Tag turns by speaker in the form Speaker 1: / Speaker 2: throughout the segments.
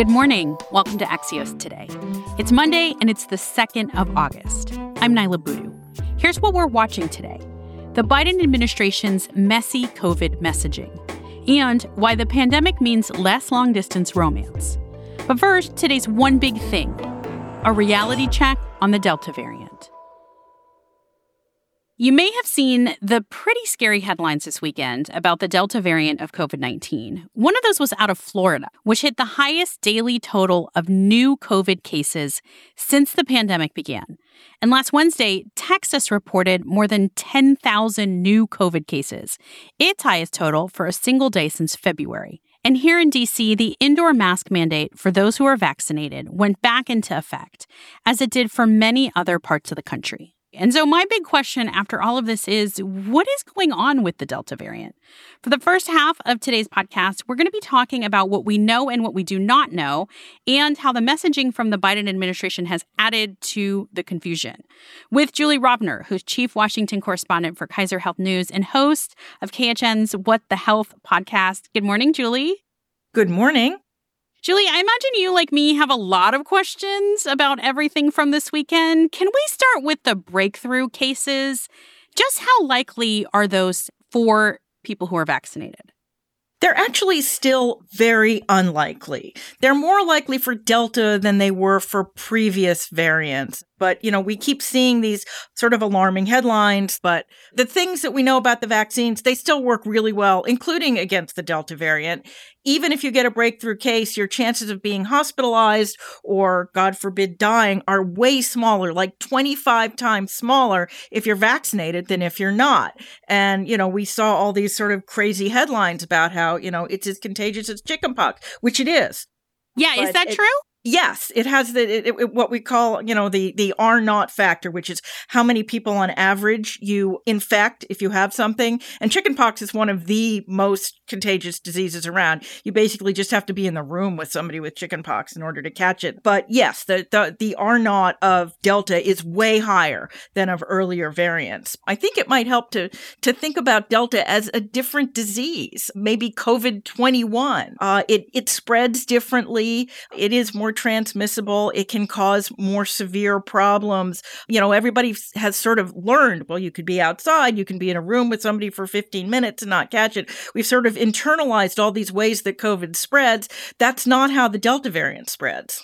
Speaker 1: Good morning. Welcome to Axios today. It's Monday and it's the 2nd of August. I'm Niala Boodhoo. Here's what we're watching today the Biden administration's messy COVID messaging, and why the pandemic means less long distance romance. But first, today's one big thing a reality check on the Delta variant. You may have seen the pretty scary headlines this weekend about the Delta variant of COVID 19. One of those was out of Florida, which hit the highest daily total of new COVID cases since the pandemic began. And last Wednesday, Texas reported more than 10,000 new COVID cases, its highest total for a single day since February. And here in DC, the indoor mask mandate for those who are vaccinated went back into effect, as it did for many other parts of the country. And so, my big question after all of this is what is going on with the Delta variant? For the first half of today's podcast, we're going to be talking about what we know and what we do not know, and how the messaging from the Biden administration has added to the confusion. With Julie Rovner, who's chief Washington correspondent for Kaiser Health News and host of KHN's What the Health podcast. Good morning, Julie.
Speaker 2: Good morning.
Speaker 1: Julie, I imagine you, like me, have a lot of questions about everything from this weekend. Can we start with the breakthrough cases? Just how likely are those for people who are vaccinated?
Speaker 2: They're actually still very unlikely. They're more likely for Delta than they were for previous variants. But, you know, we keep seeing these sort of alarming headlines, but the things that we know about the vaccines, they still work really well, including against the Delta variant. Even if you get a breakthrough case, your chances of being hospitalized or, God forbid, dying are way smaller, like 25 times smaller if you're vaccinated than if you're not. And, you know, we saw all these sort of crazy headlines about how, you know, it's as contagious as chickenpox, which it is.
Speaker 1: Yeah, but is that
Speaker 2: it,
Speaker 1: true?
Speaker 2: Yes, it has the it, it, what we call you know the the R naught factor, which is how many people on average you infect if you have something. And chickenpox is one of the most contagious diseases around. You basically just have to be in the room with somebody with chickenpox in order to catch it. But yes, the the, the R naught of Delta is way higher than of earlier variants. I think it might help to to think about Delta as a different disease, maybe COVID twenty one. Uh, it it spreads differently. It is more more transmissible. It can cause more severe problems. You know, everybody has sort of learned well, you could be outside, you can be in a room with somebody for 15 minutes and not catch it. We've sort of internalized all these ways that COVID spreads. That's not how the Delta variant spreads.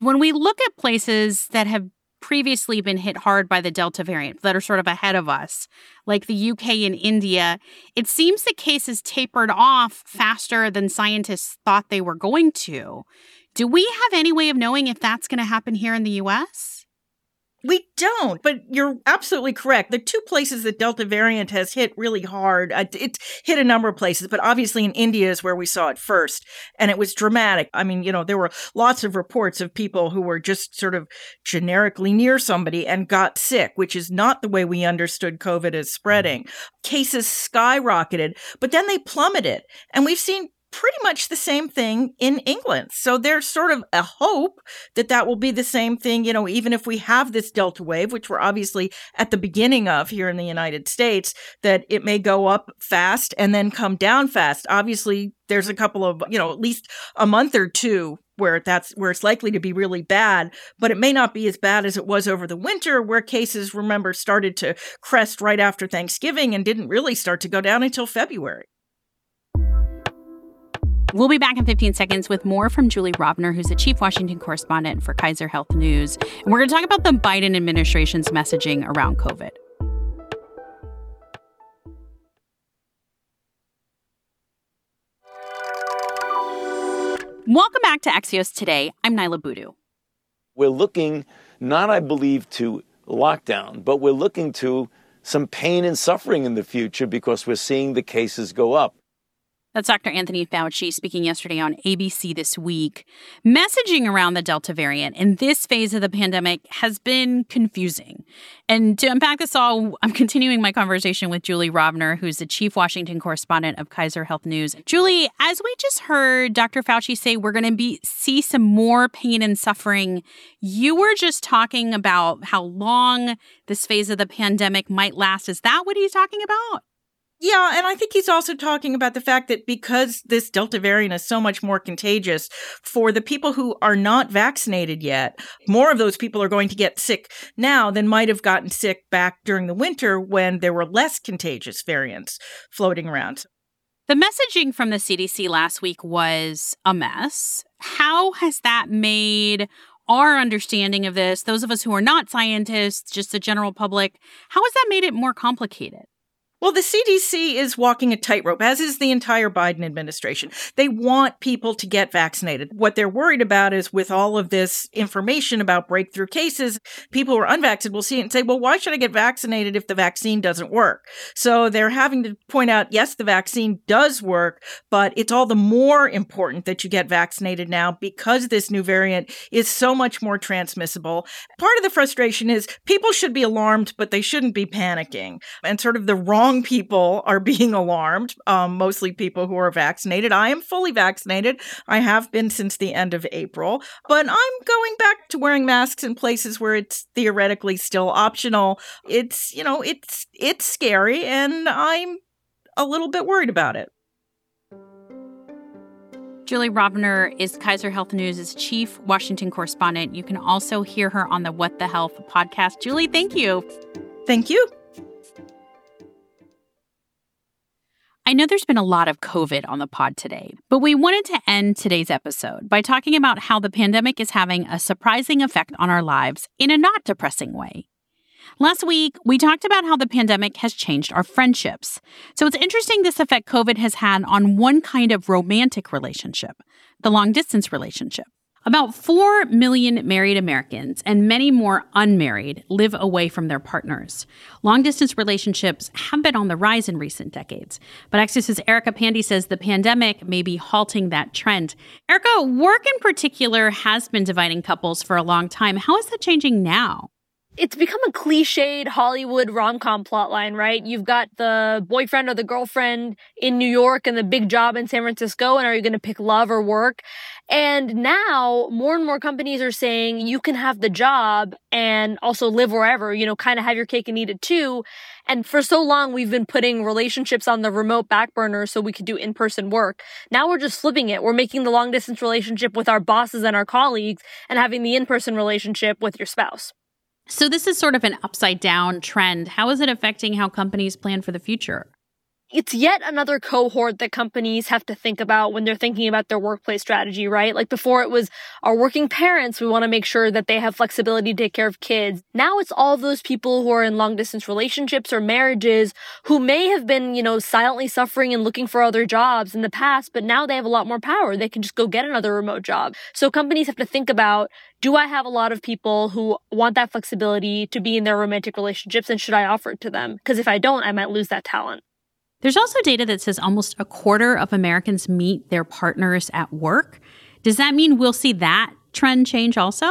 Speaker 1: When we look at places that have previously been hit hard by the Delta variant that are sort of ahead of us, like the UK and India, it seems the cases tapered off faster than scientists thought they were going to. Do we have any way of knowing if that's going to happen here in the US?
Speaker 2: We don't, but you're absolutely correct. The two places that Delta variant has hit really hard, uh, it hit a number of places, but obviously in India is where we saw it first. And it was dramatic. I mean, you know, there were lots of reports of people who were just sort of generically near somebody and got sick, which is not the way we understood COVID as spreading. Mm. Cases skyrocketed, but then they plummeted. And we've seen pretty much the same thing in England. So there's sort of a hope that that will be the same thing, you know, even if we have this Delta wave, which we're obviously at the beginning of here in the United States, that it may go up fast and then come down fast. Obviously, there's a couple of, you know, at least a month or two where that's where it's likely to be really bad, but it may not be as bad as it was over the winter, where cases, remember, started to crest right after Thanksgiving and didn't really start to go down until February.
Speaker 1: We'll be back in 15 seconds with more from Julie Rovner, who's the chief Washington correspondent for Kaiser Health News. And we're going to talk about the Biden administration's messaging around COVID. Welcome back to Axios Today. I'm Niala Boodhoo.
Speaker 3: We're looking not, I believe, to lockdown, but we're looking to some pain and suffering in the future because we're seeing the cases go up.
Speaker 1: That's Dr. Anthony Fauci speaking yesterday on ABC This Week. Messaging around the Delta variant in this phase of the pandemic has been confusing. And to unpack this all, I'm continuing my conversation with Julie Rovner, who's the chief Washington correspondent of Kaiser Health News. Julie, as we just heard Dr. Fauci say, we're going to be see some more pain and suffering. You were just talking about how long this phase of the pandemic might last. Is that what he's talking about?
Speaker 2: Yeah, and I think he's also talking about the fact that because this Delta variant is so much more contagious, for the people who are not vaccinated yet, more of those people are going to get sick now than might have gotten sick back during the winter when there were less contagious variants floating around.
Speaker 1: The messaging from the CDC last week was a mess. How has that made our understanding of this, those of us who are not scientists, just the general public, how has that made it more complicated?
Speaker 2: Well, the CDC is walking a tightrope, as is the entire Biden administration. They want people to get vaccinated. What they're worried about is with all of this information about breakthrough cases, people who are unvaccinated will see it and say, well, why should I get vaccinated if the vaccine doesn't work? So they're having to point out, yes, the vaccine does work, but it's all the more important that you get vaccinated now because this new variant is so much more transmissible. Part of the frustration is people should be alarmed, but they shouldn't be panicking. And sort of the wrong wrong people are being alarmed, um, mostly people who are vaccinated. I am fully vaccinated. I have been since the end of April, but I'm going back to wearing masks in places where it's theoretically still optional. It's, you know, it's it's scary and I'm a little bit worried about it.
Speaker 1: Julie Rovner is Kaiser Health News' chief Washington correspondent. You can also hear her on the What the Health podcast. Julie, thank you.
Speaker 2: Thank you.
Speaker 1: I know there's been a lot of COVID on the pod today, but we wanted to end today's episode by talking about how the pandemic is having a surprising effect on our lives in a not depressing way. Last week, we talked about how the pandemic has changed our friendships. So it's interesting this effect COVID has had on one kind of romantic relationship, the long distance relationship. About 4 million married Americans and many more unmarried live away from their partners. Long distance relationships have been on the rise in recent decades, but Axios' Erica Pandey says the pandemic may be halting that trend. Erica, work in particular has been dividing couples for a long time. How is that changing now?
Speaker 4: It's become a cliched Hollywood rom com plotline, right? You've got the boyfriend or the girlfriend in New York and the big job in San Francisco, and are you going to pick love or work? And now more and more companies are saying you can have the job and also live wherever, you know, kind of have your cake and eat it too. And for so long, we've been putting relationships on the remote back burner so we could do in person work. Now we're just flipping it. We're making the long distance relationship with our bosses and our colleagues and having the in person relationship with your spouse.
Speaker 1: So, this is sort of an upside down trend. How is it affecting how companies plan for the future?
Speaker 4: It's yet another cohort that companies have to think about when they're thinking about their workplace strategy, right? Like before it was our working parents, we want to make sure that they have flexibility to take care of kids. Now it's all those people who are in long distance relationships or marriages who may have been, you know, silently suffering and looking for other jobs in the past, but now they have a lot more power. They can just go get another remote job. So companies have to think about do I have a lot of people who want that flexibility to be in their romantic relationships and should I offer it to them? Because if I don't, I might lose that talent.
Speaker 1: There's also data that says almost a quarter of Americans meet their partners at work. Does that mean we'll see that trend change also?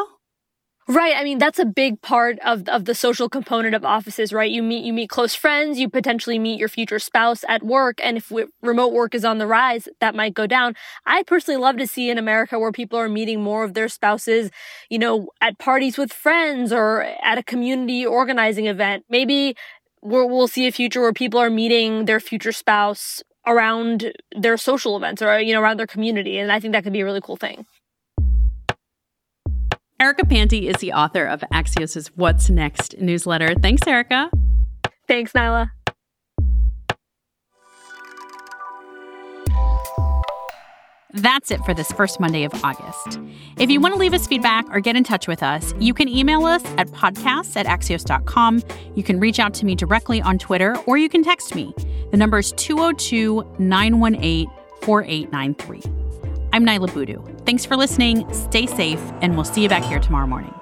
Speaker 4: Right. I mean, that's a big part of, of the social component of offices, right? You meet, you meet close friends, you potentially meet your future spouse at work. And if we, remote work is on the rise, that might go down. I personally love to see in America where people are meeting more of their spouses, you know, at parties with friends or at a community organizing event. Maybe we will see a future where people are meeting their future spouse around their social events or you know around their community and i think that could be a really cool thing.
Speaker 1: Erica pandey is the author of axios's what's next newsletter. Thanks erica.
Speaker 4: Thanks niala
Speaker 1: That's it for this first Monday of August. If you want to leave us feedback or get in touch with us, you can email us at podcasts at axios.com. You can reach out to me directly on Twitter or you can text me. The number is 202 918 4893. I'm Niala Boodhoo. Thanks for listening. Stay safe, and we'll see you back here tomorrow morning.